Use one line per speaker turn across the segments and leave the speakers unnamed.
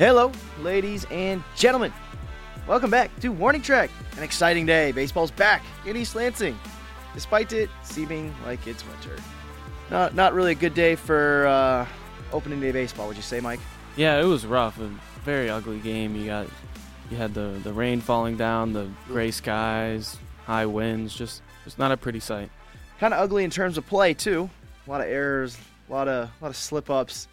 Hello, ladies and gentlemen. Welcome back to Warning Track. An exciting day. Baseball's back in East Lansing, despite it seeming like it's winter. Not not really a good day for uh, opening day baseball. Would you say, Mike?
Yeah, it was rough. A very ugly game. You got you had the the rain falling down, the gray skies, high winds. Just just not a pretty sight.
Kind of ugly in terms of play too. A lot of errors, a lot of a lot of slip ups,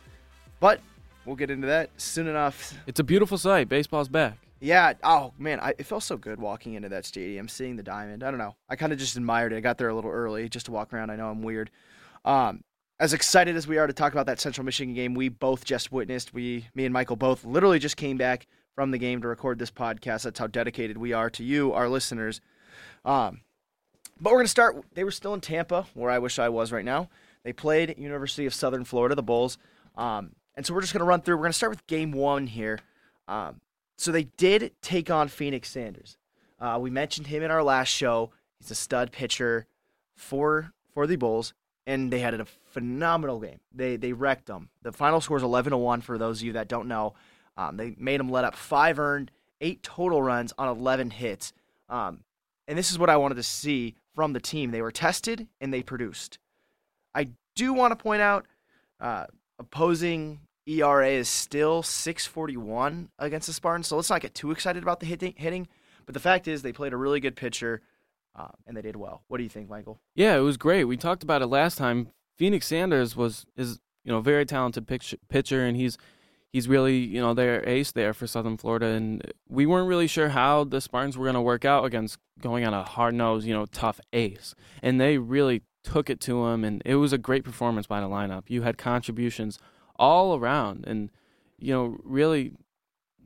but we'll get into that soon enough.
It's a beautiful sight. Baseball's back.
Yeah. Oh man, I, it felt so good walking into that stadium, seeing the diamond. I don't know. I kind of just admired it. I got there a little early just to walk around. I know I'm weird. Um, as excited as we are to talk about that Central Michigan game, we both just witnessed. We, me and Michael, both literally just came back from the game to record this podcast. That's how dedicated we are to you, our listeners. Um, but we're gonna start. They were still in Tampa, where I wish I was right now. They played at University of Southern Florida, the Bulls. Um, and so we're just gonna run through. We're gonna start with Game One here. Um, so they did take on Phoenix Sanders. Uh, we mentioned him in our last show. He's a stud pitcher for for the Bulls, and they had a phenomenal game. They they wrecked them. The final score is 11 to one for those of you that don't know. Um, they made them let up five earned, eight total runs on 11 hits. Um, and this is what I wanted to see from the team. They were tested and they produced. I do want to point out uh, opposing ERA is still 641 against the Spartans, so let's not get too excited about the hitting. hitting but the fact is, they played a really good pitcher, uh, and they did well. What do you think, Michael?
Yeah, it was great. We talked about it last time. Phoenix Sanders was is you know very talented pitch, pitcher, and he's he's really you know their ace there for Southern Florida. And we weren't really sure how the Spartans were going to work out against going on a hard nosed you know tough ace, and they really took it to him, and it was a great performance by the lineup. You had contributions all around, and you know really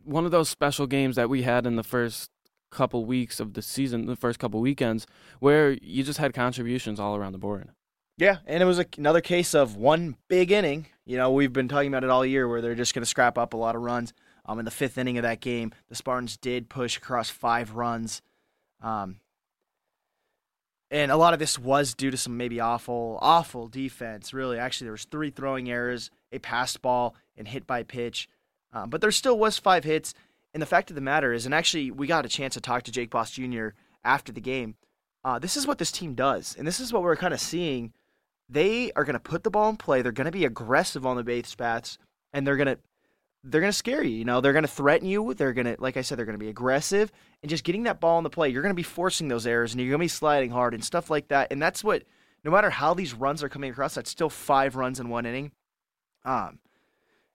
one of those special games that we had in the first couple weeks of the season, the first couple weekends, where you just had contributions all around the board.
Yeah, and it was another case of one big inning. You know, we've been talking about it all year where they're just going to scrap up a lot of runs. Um, in the fifth inning of that game, the Spartans did push across five runs. Um, and a lot of this was due to some maybe awful, awful defense. Really, actually, there was three throwing errors, a passed ball, and hit by pitch. Um, but there still was five hits. And the fact of the matter is, and actually, we got a chance to talk to Jake Boss Jr. after the game. Uh, this is what this team does, and this is what we're kind of seeing. They are going to put the ball in play. They're going to be aggressive on the base bats, and they're going to they're going to scare you. You know, they're going to threaten you. They're going to, like I said, they're going to be aggressive and just getting that ball in the play. You're going to be forcing those errors, and you're going to be sliding hard and stuff like that. And that's what, no matter how these runs are coming across, that's still five runs in one inning. Um,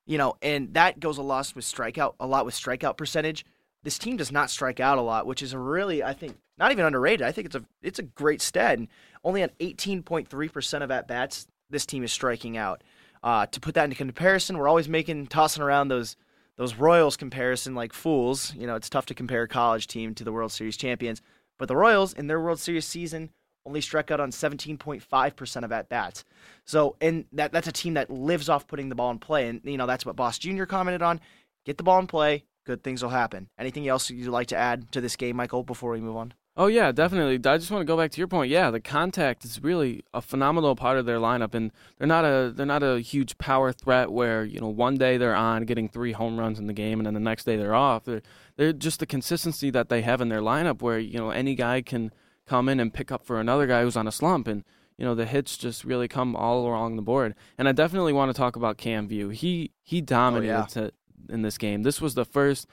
you know, and that goes a lot with strikeout, a lot with strikeout percentage. This team does not strike out a lot, which is really, I think, not even underrated. I think it's a it's a great stat. And only on 18.3 percent of at bats, this team is striking out. Uh, to put that into comparison, we're always making tossing around those those Royals comparison like fools. You know, it's tough to compare a college team to the World Series champions, but the Royals in their World Series season only struck out on 17.5% of at bats. So, and that that's a team that lives off putting the ball in play. And, you know, that's what Boss Jr. commented on. Get the ball in play, good things will happen. Anything else you'd like to add to this game, Michael, before we move on?
Oh yeah, definitely. I just want to go back to your point. Yeah, the contact is really a phenomenal part of their lineup, and they're not a they're not a huge power threat where you know one day they're on getting three home runs in the game, and then the next day they're off. They're they're just the consistency that they have in their lineup, where you know any guy can come in and pick up for another guy who's on a slump, and you know the hits just really come all along the board. And I definitely want to talk about Cam Vieaux. He he dominated
oh,
yeah. in this game. This was the first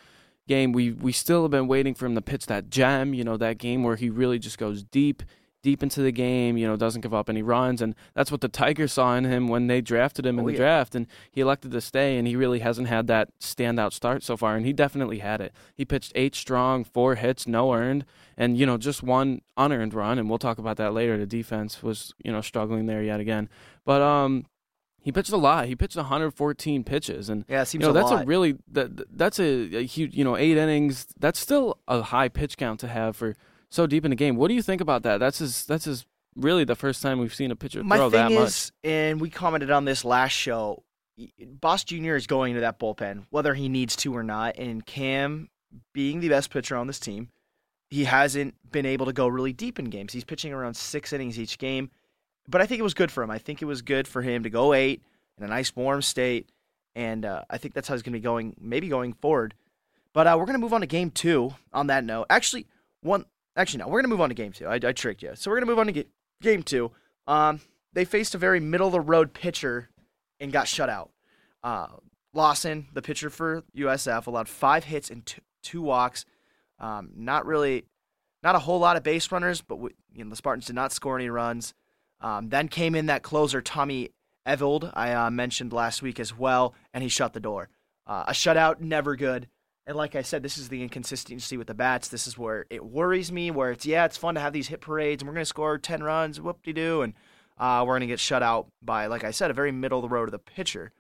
game we we still have been waiting for him to pitch that gem. You know that game where he really just goes deep deep into the game, you know, doesn't give up any runs. And that's what the Tigers saw in him when they drafted him in
Oh,
the
yeah.
draft. And he elected to stay, and he really hasn't had that standout start so far. And he definitely had it. He pitched eight strong, four hits, no earned, and, you know, just one unearned run. And we'll talk about that later. The defense was, you know, struggling there yet again. But, um, he pitched a lot. He pitched 114 pitches, and
Yeah, it seems
you know
a
that's
lot.
a really that that's a, a huge you know eight innings. That's still a high pitch count to have for so deep in the game. What do you think about that? That's his that's his really the first time we've seen a pitcher
My
throw
thing
that
is,
much.
and we commented on this last show. Boss Jr. is going to that bullpen, whether he needs to or not. And Cam, being the best pitcher on this team, he hasn't been able to go really deep in games. He's pitching around six innings each game, but I think it was good for him. I think it was good for him to go eight in a nice warm state and uh, I think that's how he's going to be going, maybe going forward. But uh, we're going to move on to game two. On that note, actually, one, actually no, we're going to move on to game two. I, I tricked you. So we're going to move on to ga- game two. Um, they faced a very middle of the road pitcher and got shut out. Uh, Lawson, the pitcher for USF, allowed five hits and two, two walks. Um, not really, not a whole lot of base runners, but we, you know, the Spartans did not score any runs. Um, then came in that closer, Tommy Eveld, I uh, mentioned last week as well, and he shut the door. Uh, a shutout, never good. And like I said, this is the inconsistency with the bats. This is where it worries me. Where it's yeah, it's fun to have these hit parades, and we're to score ten runs, whoop de doo, and uh, we're to get shut out by, like I said, a very middle of the road of the pitcher.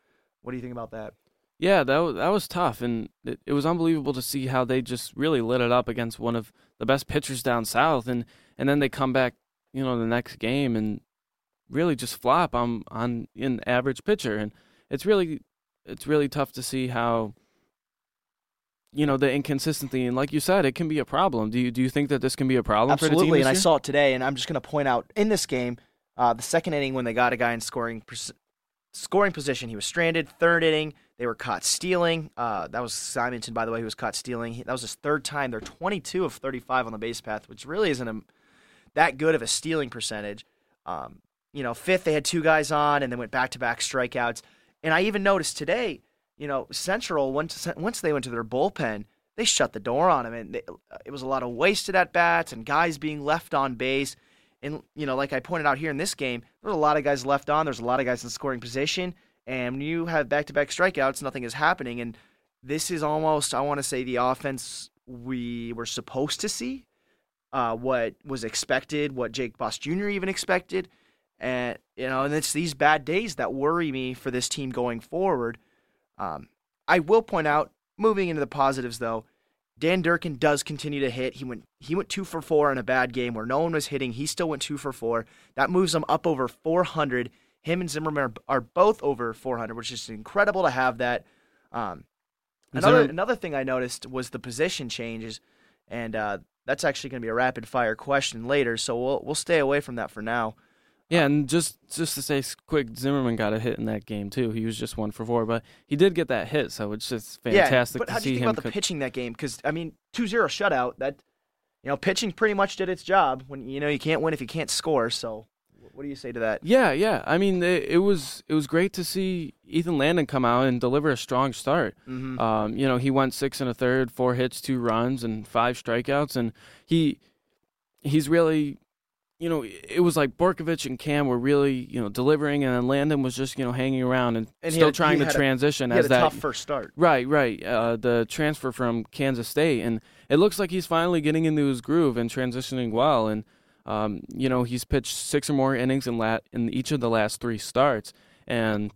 What do you think about that?
Yeah, that was, that was tough, and it, it was unbelievable to see how they just really lit it up against one of the best pitchers down south, and and then they come back, you know, the next game and really just flop on on an average pitcher, and it's really it's really tough to see how you know the inconsistency and like you said it can be a problem. Do you do you think that this can be a problem
absolutely
for the team
and i
year?
saw it today and i'm just going to point out in this game uh, the second inning when they got a guy in scoring scoring position he was stranded. Third inning they were caught stealing. Uh, that was simonton by the way who was caught stealing. That was his third time. They're 22 of 35 on the base path which really isn't a, that good of a stealing percentage. Um, you know fifth they had two guys on and then went back-to-back strikeouts. And i even noticed today you know, Central once once they went to their bullpen, they shut the door on him, and they, it was a lot of wasted at bats and guys being left on base. And you know, like I pointed out here in this game, there's a lot of guys left on. There's a lot of guys in scoring position, and you have back-to-back strikeouts, nothing is happening. And this is almost, I want to say, the offense we were supposed to see, uh, what was expected, what Jake Boss Jr. even expected, and you know, and it's these bad days that worry me for this team going forward. Um, I will point out, moving into the positives though, Dan Durkin does continue to hit. He went he went two for four in a bad game where no one was hitting. He still went two for four. That moves him up over 400. Him and Zimmerman are, are both over 400, which is incredible to have that. Um, another
Zimmer-
another thing I noticed was the position changes, and uh, that's actually going to be a rapid fire question later. So we'll we'll stay away from that for now.
Yeah, and just just to say quick, Zimmerman got a hit in that game too. He was just one for four, but he did get that hit, so it's just fantastic
yeah, but
to
how do
see
you think
him.
about the
co-
pitching that game? Because I mean, 2-0 shutout. That you know, pitching pretty much did its job. When you know you can't win if you can't score. So, what do you say to that?
yeah, yeah. I mean, it, it was it was great to see Ethan Landon come out and deliver a strong start.
Mm-hmm.
Um, you know, he went six and a third, four hits, two runs, and five strikeouts, and he he's really, you know, it was like Borkovich and Cam were really, you know, delivering, and then Landon was just, you know, hanging around and,
And
still
had-
trying to
a-
transition
had
as
a
that.
tough first start.
Right, right. Uh, the transfer from Kansas State, and it looks like he's finally getting into his groove and transitioning well. And um, you know, he's pitched six or more innings in la- in each of the last three starts, and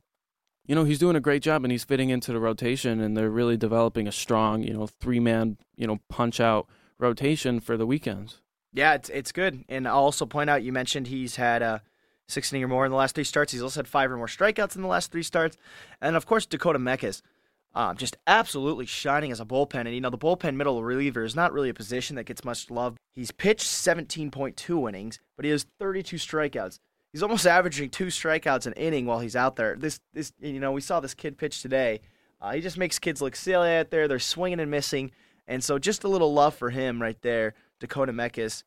you know he's doing a great job, and he's fitting into the rotation, and they're really developing a strong, you know, three man, you know, punch out rotation for the weekends.
Yeah, it's it's good. And I'll also point out you mentioned he's had uh, six inning or more in the last three starts. He's also had five or more strikeouts in the last three starts. And of course, Dakota Mekkes, um, just absolutely shining as a bullpen. And you know, the bullpen middle reliever is not really a position that gets much love. He's pitched 17.2 innings, but he has 32 strikeouts. He's almost averaging two strikeouts an inning while he's out there. This this you know we saw this kid pitch today. Uh, he just makes kids look silly out there. They're swinging and missing, and so just a little love for him right there, Dakota Mekkes,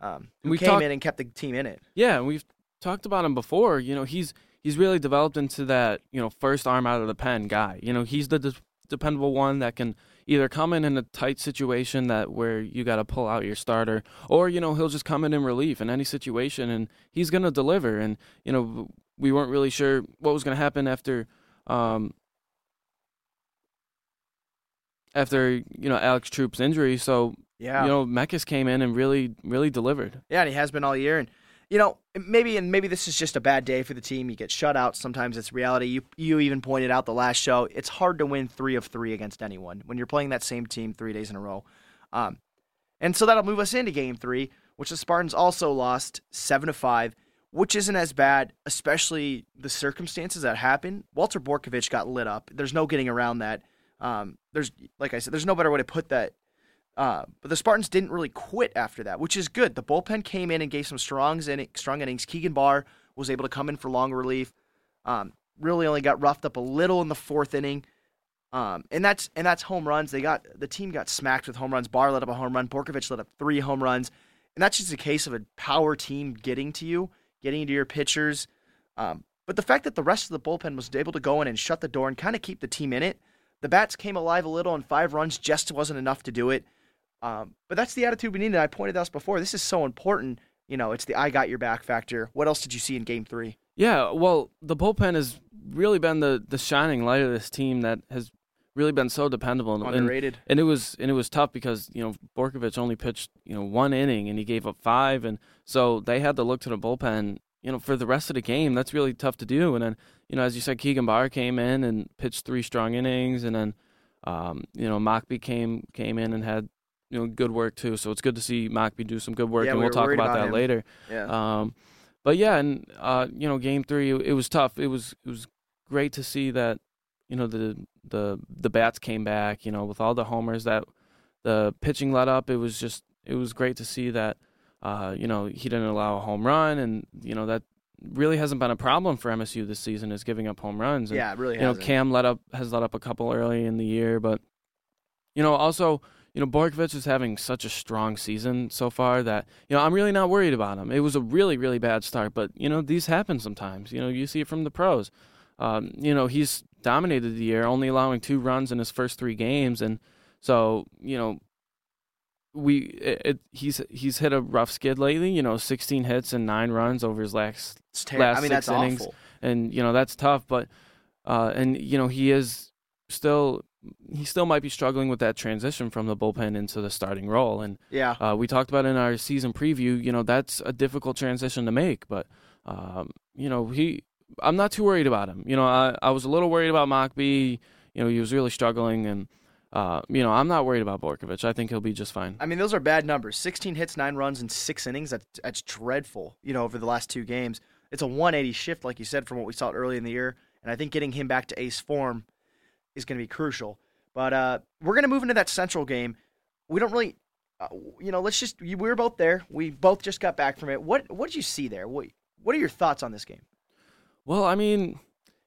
um, who
We
came
talked-
in and kept the team in it.
Yeah, and we've talked about him before. You know, he's he's really developed into that you know first arm out of the pen guy. You know, he's the de- dependable one that can either come in in a tight situation that where you got to pull out your starter, or you know he'll just come in in relief in any situation, and he's gonna deliver. And you know, we weren't really sure what was gonna happen after. Um, after you know Alex Troop's injury, so
Yeah,
you know Mekkes came in and really, really delivered.
Yeah, and he has been all year. And you know, maybe and maybe this is just a bad day for the team. You get shut out. Sometimes it's reality. You you even pointed out the last show. It's hard to win three of three against anyone when you're playing that same team three days in a row. Um, and so that'll move us into game three, which the Spartans also lost seven to five, which isn't as bad, especially the circumstances that happened. Walter Borkovich got lit up. There's no getting around that. Um, there's like I said, there's no better way to put that uh, but the Spartans didn't really quit after that, which is good. The bullpen came in and gave some strong, inning, strong innings. Keegan Barr was able to come in for long relief. Um, really only got roughed up a little in the fourth inning. Um, and that's and that's home runs. They got the team got smacked with home runs. Barr let up a home run. Borkovich let up three home runs, and that's just a case of a power team getting to you, getting to your pitchers. Um, but the fact that the rest of the bullpen was able to go in and shut the door and kind of keep the team in it, the bats came alive a little, and five runs just wasn't enough to do it. Um, but that's the attitude we needed. I pointed out before. This is so important. You know, it's the I got your back factor. What else did you see in Game Three?
Yeah, well, the bullpen has really been the the shining light of this team that has really been so dependable and,
Underrated.
and it was and it was tough because you know Borkovich only pitched you know one inning and he gave up five and so they had to look to the bullpen you know for the rest of the game that's really tough to do and then you know as you said Keegan Barr came in and pitched three strong innings and then um, you know Mockbee came came in and had you know good work too so it's good to see Mockbee do some good work
Yeah,
and
we
we'll
were
talk about,
about
that
him.
later
Yeah.
um, but yeah, and uh, you know, game three, it, it was tough. It was it was great to see that you know the the the bats came back. You know, with all the homers that the pitching let up, it was just it was great to see that. Uh, you know, he didn't allow a home run, and you know that really hasn't been a problem for MSU this season is giving up home runs. And,
yeah, it really
you know. Cam let up has let up a couple early in the year, but you know, also, you know, Borkovich is having such a strong season so far that you know I'm really not worried about him. It was a really, really bad start, but you know these happen sometimes. You know, you see it from the pros. Um, you know, he's dominated the year, only allowing two runs in his first three games, and so you know. We it, it, he's he's hit a rough skid lately. You know, 16 hits and nine runs over his last last
I mean,
six innings.
awful.
and you know that's tough. But uh, and you know he is still he still might be struggling with that transition from the bullpen into the starting role. And
Yeah.
uh, we talked about in our season preview. You know that's a difficult transition to make, but um, you know he. I'm not too worried about him. You know, I, I was a little worried about Mockbee. You know, he was really struggling, and uh, you know, I'm not worried about Borkovich. I think he'll be just fine.
I mean, those are bad numbers. 16 hits, nine runs and six innings. That's that's dreadful. You know, over the last two games, it's a 180 shift, like you said, from what we saw early in the year. And I think getting him back to ace form is going to be crucial. But uh, we're going to move into that central game. We don't really, uh, you know, let's just. We were both there. We both just got back from it. What What did you see there? What What are your thoughts on this game?
Well, I mean,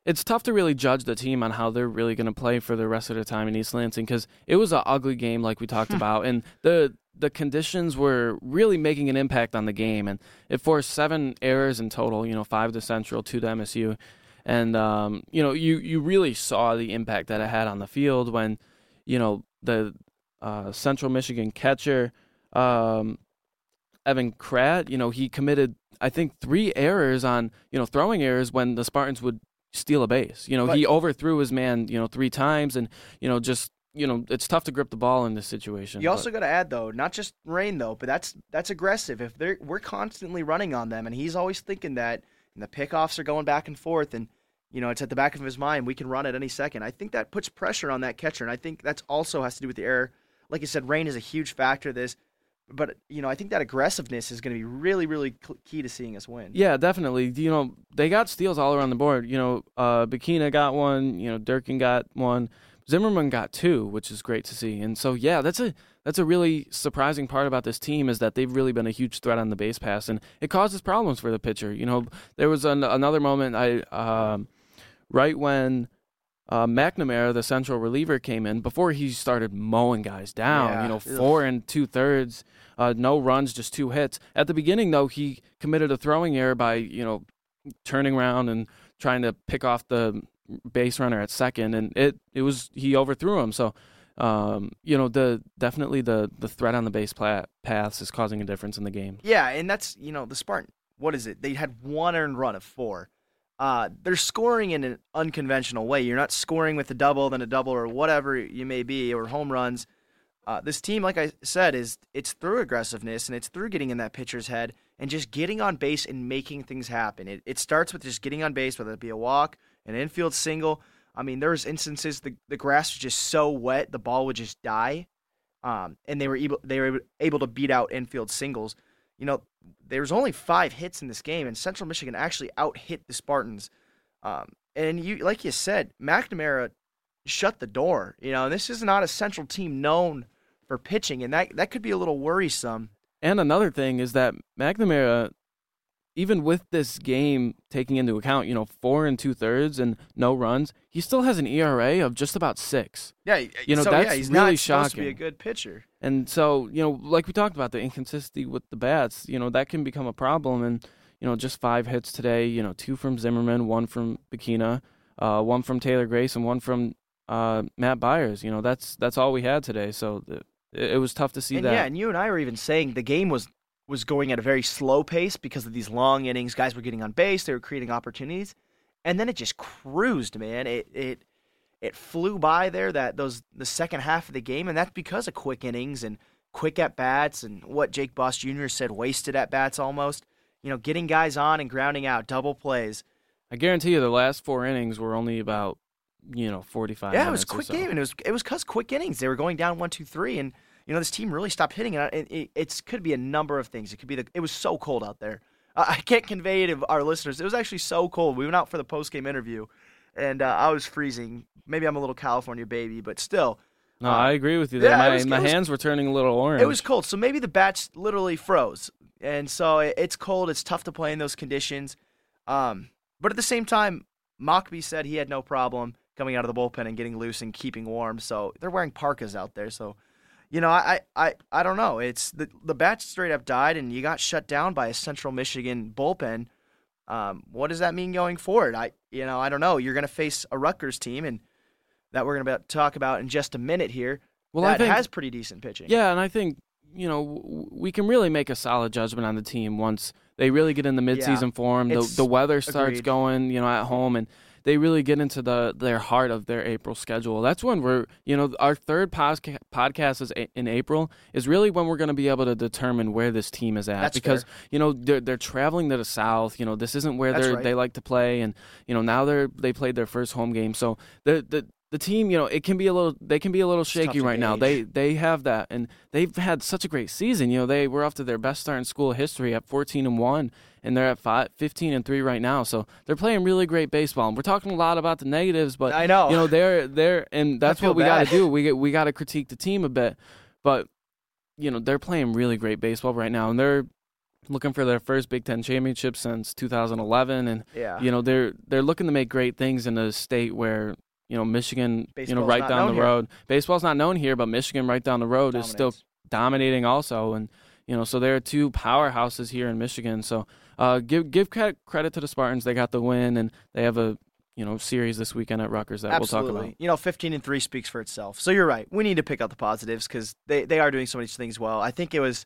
it's tough to really judge the team on how they're really going to play for the rest of the time in East Lansing because it was an ugly game, like we talked about, and the the conditions were really making an impact on the game, and it forced seven errors in total. You know, five to Central, two to MSU, and um, you know, you you really saw the impact that it had on the field when, you know, the uh, Central Michigan catcher. Um, Evan Kratt, you know, he committed I think three errors on you know throwing errors when the Spartans would steal a base. You know, he overthrew his man you know three times, and you know just you know it's tough to grip the ball in this situation.
You also got to add though, not just rain though, but that's that's aggressive. If they're we're constantly running on them, and he's always thinking that, and the pickoffs are going back and forth, and you know it's at the back of his mind. We can run at any second. I think that puts pressure on that catcher, and I think that also has to do with the error. Like you said, rain is a huge factor. This, but you know I think that aggressiveness is going to be really really key to seeing us win.
Yeah, definitely. You know, they got steals all around the board. You know, uh, Bechina got one. You know, Durkin got one. Zimmerman got two, which is great to see. And so, yeah, that's a that's a really surprising part about this team is that they've really been a huge threat on the base pass, and it causes problems for the pitcher. You know, there was an, another moment I um, right when uh, McNamara, the central reliever, came in before he started mowing guys down.
Yeah.
You know,
Ugh.
four and two thirds, uh, no runs, just two hits. At the beginning, though, he committed a throwing error by you know turning around and trying to pick off the base runner at second, and it it was he overthrew him. So. Um, you know the definitely the the threat on the base paths is causing a difference in the game.
Yeah, and that's you know the Spartan. What is it? They had one earned run of four. Uh, they're scoring in an unconventional way. You're not scoring with a double, then a double, or whatever you may be, or home runs. Uh, this team, like I said, is it's through aggressiveness and it's through getting in that pitcher's head and just getting on base and making things happen. It, it starts with just getting on base, whether it be a walk, an infield single. I mean, there was instances the the grass was just so wet the ball would just die, um, and they were able they were able to beat out infield singles. You know, there was only five hits in this game, and Central Michigan actually out hit the Spartans. Um, and you, like you said, McNamara shut the door. You know, this is not a Central team known for pitching, and that that could be a little worrisome.
And another thing is that McNamara, even with this game taking into account, you know, four and two thirds and no runs, he still has an ERA of just about six.
Yeah,
You know,
so,
that's
yeah, he's
really
not supposed to be a good pitcher.
And so, you know, like we talked about the inconsistency with the bats, you know, that can become a problem. And, you know, just five hits today, you know, two from Zimmerman, one from Bechina, uh, one from Taylor Grace, and one from uh, Matt Byers. You know, that's that's all we had today. So the, it, it was tough to see
and
that.
yeah, and you and I were even saying the game was was going at a very slow pace because of these long innings. Guys were getting on base, they were creating opportunities, and then it just cruised, man. It it it flew by there that those the second half of the game, and that's because of quick innings and quick at bats and what Jake Boss Jr. said, wasted at bats almost. You know, getting guys on and grounding out, double plays.
I guarantee you, the last four innings were only about, you know, forty-five.
Yeah, it was
or
quick
so.
game, and it was it was cause quick innings. They were going down one, two, three, and you know this team really stopped hitting. And it, it it's could be a number of things. It could be the it was so cold out there. Uh, I can't convey it to our listeners. It was actually so cold. We went out for the post game interview, and uh, I was freezing. Maybe I'm a little California baby, but still,
No,
Uh,
I agree with you there.
yeah,
my
was-
my
it was-
hands were turning a little orange.
it was cold. So maybe the bats literally froze, and so it, it's cold. It's tough to play in those conditions. Um, but at the same time, Mockbee said he had no problem coming out of the bullpen and getting loose and keeping warm. So they're wearing parkas out there. So, you know, I I, I, I don't know. It's the the bats straight up died, and you got shut down by a Central Michigan bullpen. Um, what does that mean going forward? I you know I don't know. You're going to face a Rutgers team, and that we're going to talk about in just a minute here.
well, I
that
think
has pretty decent pitching.
Yeah, and I think you know w- we can really make a solid judgment on the team once they really get in the midseason form. The the weather starts
agreed.
going, you know, at home, and they really get into the their heart of their April schedule. That's when we're you know our third posca- podcast is a- in April is really when we're going to be able to determine where this team is at
That's
because
fair.
you know they're they're traveling to the south. You know this isn't where they
right.
they like to play, and you know now they're they played their first home game, so the the the team, you know, it can be a little they can be a little shaky right now. They they have that and they've had such a great season. You know, they were off to their best start in school history at 14 and 1 and they're at five, 15 and 3 right now. So, they're playing really great baseball. And we're talking a lot about the negatives, but
I know.
you know, they're they're and that's what we got to do. We we got to critique the team a bit. But you know, they're playing really great baseball right now and they're looking for their first Big 10 championship since 2011 and
yeah.
you know they're they're looking to make great things in a state where you know Michigan, you know, right down the
here.
road. Baseball's not known here, but Michigan, right down the road, is still dominating also, and you know, so there are two powerhouses here in Michigan. So uh, give give credit credit to the Spartans. They got the win, and they have a you know series this weekend at Rutgers that
Absolutely.
we'll talk about.
You know, 15 and 3 speaks for itself. So you're right. We need to pick out the positives because they, they are doing so many things well. I think it was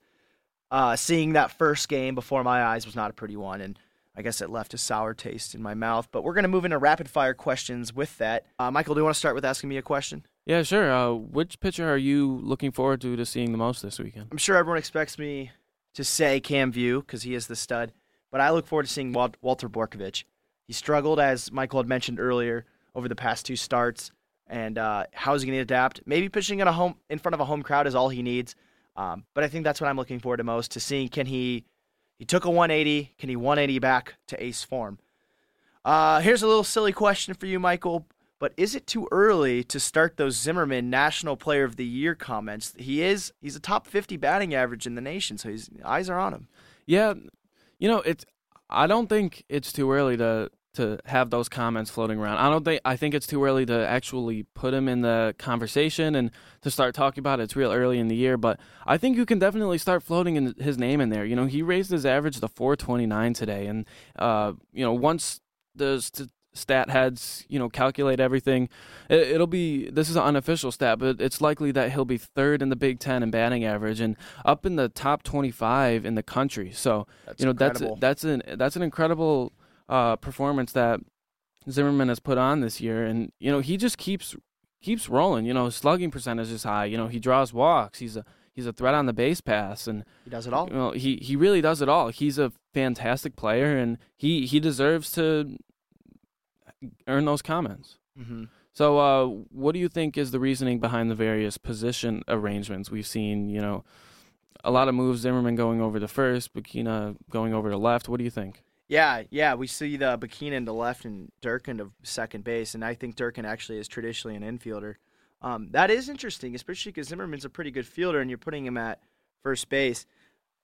uh, seeing that first game before my eyes was not a pretty one. And I guess it left a sour taste in my mouth. But we're going to move into rapid fire questions with that. Uh, Michael, do you want to start with asking me a question?
Yeah, sure. Uh, which pitcher are you looking forward to to seeing the most this weekend?
I'm sure everyone expects me to say Cam Vieaux because he is the stud, but I look forward to seeing Wal- Walter Borkovich. He struggled, as Michael had mentioned earlier, over the past two starts, and uh, how is he going to adapt? Maybe pitching in a home in front of a home crowd is all he needs, um, but I think that's what I'm looking forward to most to seeing can he he took a 180, can he 180 back to ace form? Uh, here's a little silly question for you, Michael. But is it too early to start those Zimmerman National Player of the Year comments? He is he's a top 50 batting average in the nation, so his eyes are on him.
Yeah, you know, it's. I don't think it's too early to to have those comments floating around. I don't think. I think it's too early to actually put him in the conversation and to start talking about it. It's real early in the year, but I think you can definitely start floating in his name in there. You know, he raised his average to 429 today, and uh, you know, once the st- stat heads, you know, calculate everything, it, it'll be. This is an unofficial stat, but it's likely that he'll be third in the Big Ten in batting average and up in the top 25 in the country. So
That's
you know
incredible.
that's that's an that's an incredible uh, performance that Zimmerman has put on this year, and you know he just keeps keeps rolling. You know, his slugging percentage is high. You know, he draws walks. He's a he's a threat on the base pass, and
he does it all.
you know he he really does it all. He's a fantastic player, and he he deserves to earn those comments.
hmm
So, uh, what do you think is the reasoning behind the various position arrangements we've seen? You know, a lot of moves. Zimmerman going over to first, Bechina going over to left. What do you think?
Yeah, yeah, we see the Bechina to left and Durkin to second base, and I think Durkin actually is traditionally an infielder. Um, that is interesting, especially because Zimmerman's a pretty good fielder, and you're putting him at first base.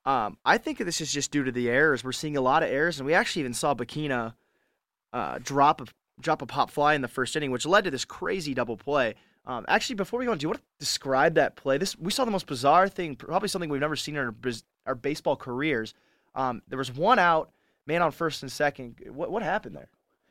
Um, I think this is just due to the errors. We're seeing a lot of errors, and we actually even saw Bechina uh, drop a drop a pop fly in the first inning, which led to this crazy double play. Um, actually, before we go on, do you want to describe that play? This we saw the most bizarre thing, probably something we've never seen in our, our baseball careers. Um, there was one out, man on first and second. What what happened there?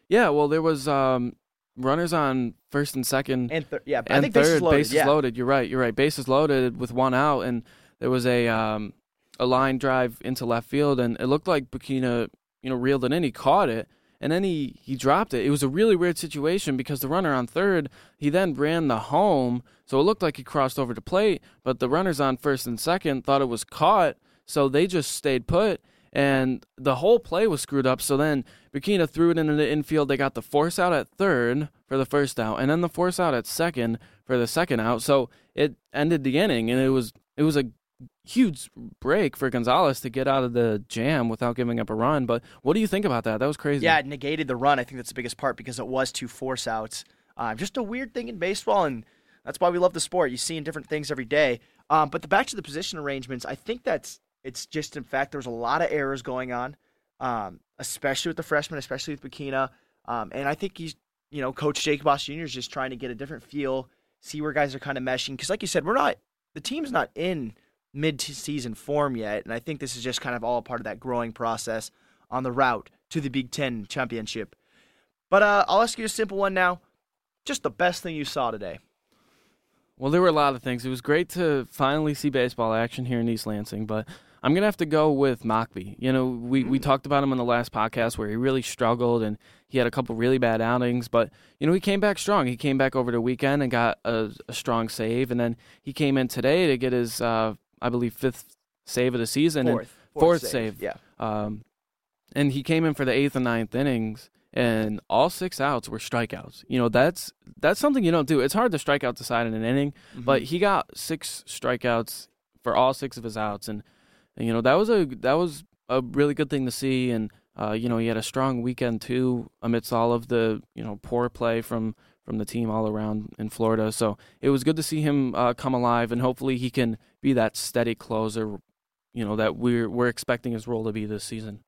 Yeah, well, there was um, runners on first and second,
and th- yeah,
and
I think
third,
bases loaded.
bases
yeah.
loaded. You're right. You're right. Bases loaded with one out, and there was a um, a line drive into left field, and it looked like Bechina, you know, reeled it in. He caught it, and then he he dropped it. It was a really weird situation because the runner on third, he then ran the home, so it looked like he crossed over to plate, but the runners on first and second thought it was caught, so they just stayed put. And the whole play was screwed up. So then Bechina threw it into the infield. They got the force out at third for the first out, and then the force out at second for the second out. So it ended the inning, and it was it was a huge break for Gonzalez to get out of the jam without giving up a run. But what do you think about that? That was crazy.
Yeah, it negated the run. I think that's the biggest part because it was two force outs. Uh, just a weird thing in baseball, and that's why we love the sport. You see different things every day. Um, but the back to the position arrangements, I think that's it's just in fact there's a lot of errors going on, um, especially with the freshmen, especially with Bechina. Um, and I think he's you know Coach Jake Boss Jr. is just trying to get a different feel, see where guys are kind of meshing. Because like you said, we're not the team's not in mid-season form yet, and I think this is just kind of all part of that growing process on the route to the Big Ten championship. But uh, I'll ask you a simple one now. Just the best thing you saw today.
Well, there were a lot of things. It was great to finally see baseball action here in East Lansing, but I'm gonna have to go with Mockbee. You know, we, we talked about him in the last podcast where he really struggled and he had a couple really bad outings, but you know he came back strong. He came back over the weekend and got a, a strong save, and then he came in today to get his, uh, I believe, fifth save of the season
Fourth,
and
fourth,
fourth
save.
save.
Yeah.
Um, and he came in for the eighth and ninth innings, and all six outs were strikeouts. You know, that's that's something you don't do. It's hard to strike out the side in an inning,
Mm-hmm.
but he got six strikeouts for all six of his outs, and you know that was a that was a really good thing to see. And uh, you know, he had a strong weekend too, amidst all of the you know poor play from from the team all around in Florida. So it was good to see him uh, come alive, and hopefully he can be that steady closer. You know that we're we're expecting his role to be this season.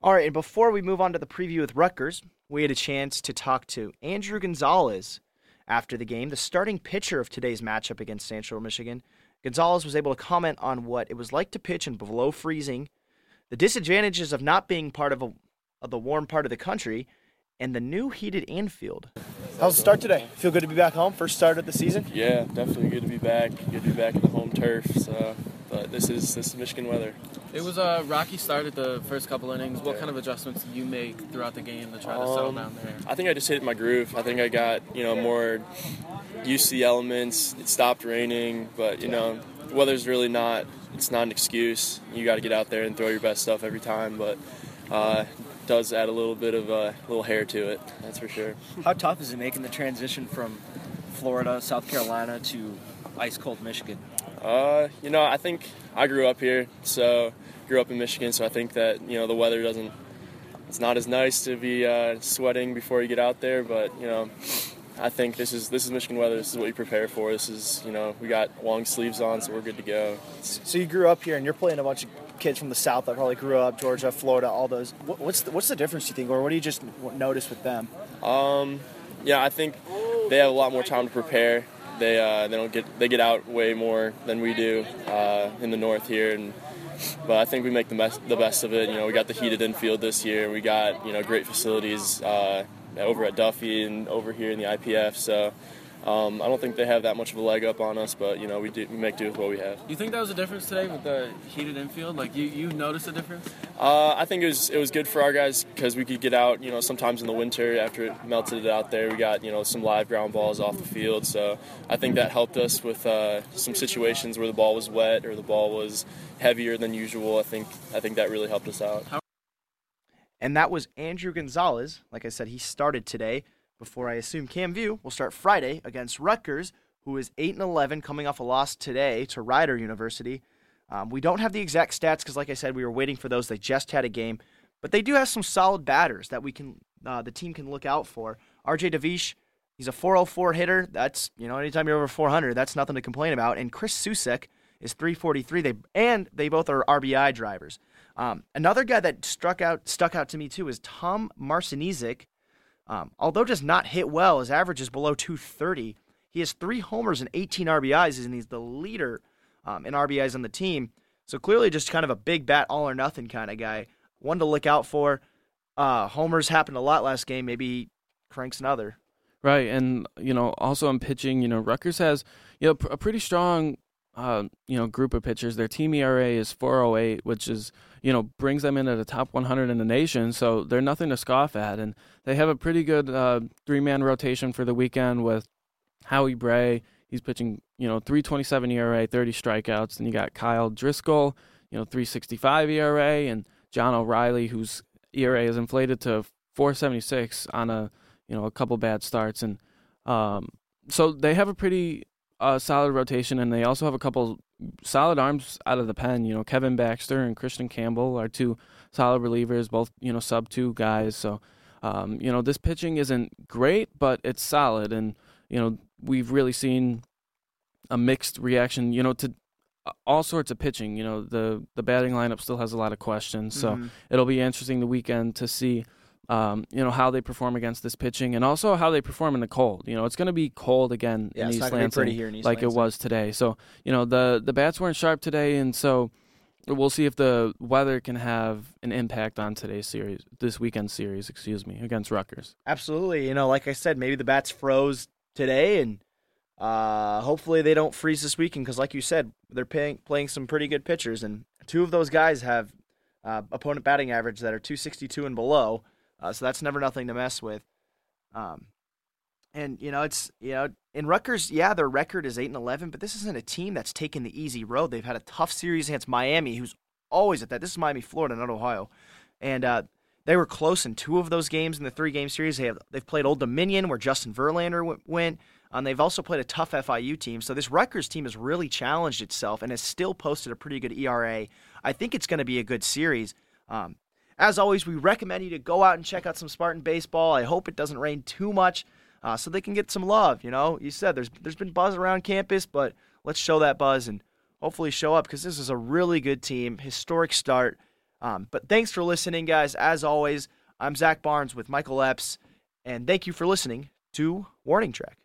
All right, and before we move on to the preview with Rutgers, we had a chance to talk to Andrew Gonzalez after the game, the starting pitcher of today's matchup against Central Michigan. Gonzalez was able to comment on what it was like to pitch in below freezing, the disadvantages of not being part of, a, of the warm part of the country, and the new heated infield. How's the start today? Feel good to be back home? First start of the season?
Yeah, definitely good to be back. Good to be back in the home turf. So, but this is this is Michigan weather.
It was a rocky start at the first couple innings. What
Yeah.
kind of adjustments did you make throughout the game to try to settle
Um,
down there?
I think I just hit my groove. I think I got you know more used to the elements. It stopped raining, but you know, the weather's really not. It's not an excuse. You got to get out there and throw your best stuff every time, but. Uh, does add a little bit of a little hair to it, that's for sure.
How tough is it making the transition from Florida, South Carolina to ice cold Michigan?
Uh, you know, I think I grew up here, so grew up in Michigan, so I think that you know the weather doesn't. It's not as nice to be uh, sweating before you get out there, but you know, I think this is this is Michigan weather. This is what you prepare for. This is you know we got long sleeves on, so we're good to go.
So you grew up here, and you're playing a bunch of kids from the South that probably grew up, Georgia, Florida, all those. What's the, what's the difference you think, or what do you just notice with them?
Um, yeah, I think they have a lot more time to prepare. They uh, they don't get they get out way more than we do uh, in the north here, and but I think we make the best the best of it. You know, we got the heated infield this year. We got you know great facilities uh, over at Duffy and over here in the IPF. So. Um, I don't think they have that much of a leg up on us, but you know we do we make do with what we have.
You think that was a difference today with the heated infield? Like you, you noticed a difference?
Uh, I think it was it was good for our guys because we could get out. You know, sometimes in the winter after it melted out there, we got you know some live ground balls off the field. So I think that helped us with uh, some situations where the ball was wet or the ball was heavier than usual. I think I think that really helped us out.
And that was Andrew Gonzalez. Like I said, he started today. Before I assume Cam Vieaux will start Friday against Rutgers, who is eight and eleven, coming off a loss today to Rider University. Um, we don't have the exact stats because, like I said, we were waiting for those. They just had a game, but they do have some solid batters that we can, uh, the team can look out for. R.J. Davish, he's a 404 hitter. That's you know, anytime you're over 400, that's nothing to complain about. And Chris Susek is 343. They and they both are RBI drivers. Um, another guy that struck out stuck out to me too is Tom Marcinczyk. Um, although does not hit well, his average is below 230. He has three homers and 18 RBIs, and he's the leader um, in RBIs on the team. So clearly, just kind of a big bat, all or nothing kind of guy. One to look out for. Uh, homers happened a lot last game. Maybe cranks another.
Right, and you know, also in pitching, you know, Rutgers has you know a pretty strong uh, you know group of pitchers. Their team ERA is 4.08, which is you know brings them into the top 100 in the nation. So they're nothing to scoff at, and they have a pretty good uh, three man rotation for the weekend with Howie Brey. He's pitching you know 3.27 ERA, 30 strikeouts, and you got Kyle Driscoll, you know 3.65 ERA, and John O'Reilly, whose ERA is inflated to 4.76 on a you know a couple bad starts, and um, so they have a pretty uh, solid rotation, and they also have a couple solid arms out of the pen. You know, Kevin Baxter and Christian Campbell are two solid relievers, both you know sub two guys. So, um, you know, this pitching isn't great, but it's solid, and you know we've really seen a mixed reaction. You know, to all sorts of pitching. You know, the the batting lineup still has a lot of questions, so mm-hmm. it'll be interesting the weekend to see um, you know how they perform against this pitching, and also how they perform in the cold. You know, it's going to be cold again
yeah,
in
East
Lansing,
in East
like
Lansing.
it was today. So you know the the bats weren't sharp today, and so we'll see if the weather can have an impact on today's series, this weekend series, excuse me, against Rutgers.
Absolutely. You know, like I said, maybe the bats froze today, and uh, hopefully they don't freeze this weekend because, like you said, they're paying, playing some pretty good pitchers, and two of those guys have uh, opponent batting average that are 262 and below. Uh, so that's never nothing to mess with. Um, and you know, it's you know, in Rutgers, yeah, their record is eight and eleven, but this isn't a team that's taken the easy road. They've had a tough series against Miami, who's always at that. This is Miami, Florida, not Ohio, and uh, they were close in two of those games in the three game series. They have they've played Old Dominion, where Justin Verlander w- went. Um, they've also played a tough FIU team. So this Rutgers team has really challenged itself and has still posted a pretty good ERA. I think it's going to be a good series. Um, as always, we recommend you to go out and check out some Spartan baseball. I hope it doesn't rain too much, uh, so they can get some love. You know, you said there's there's been buzz around campus, but let's show that buzz and hopefully show up because this is a really good team, historic start. Um, but thanks for listening, guys. As always, I'm Zach Barnes with Michael Epps, and thank you for listening to Warning Track.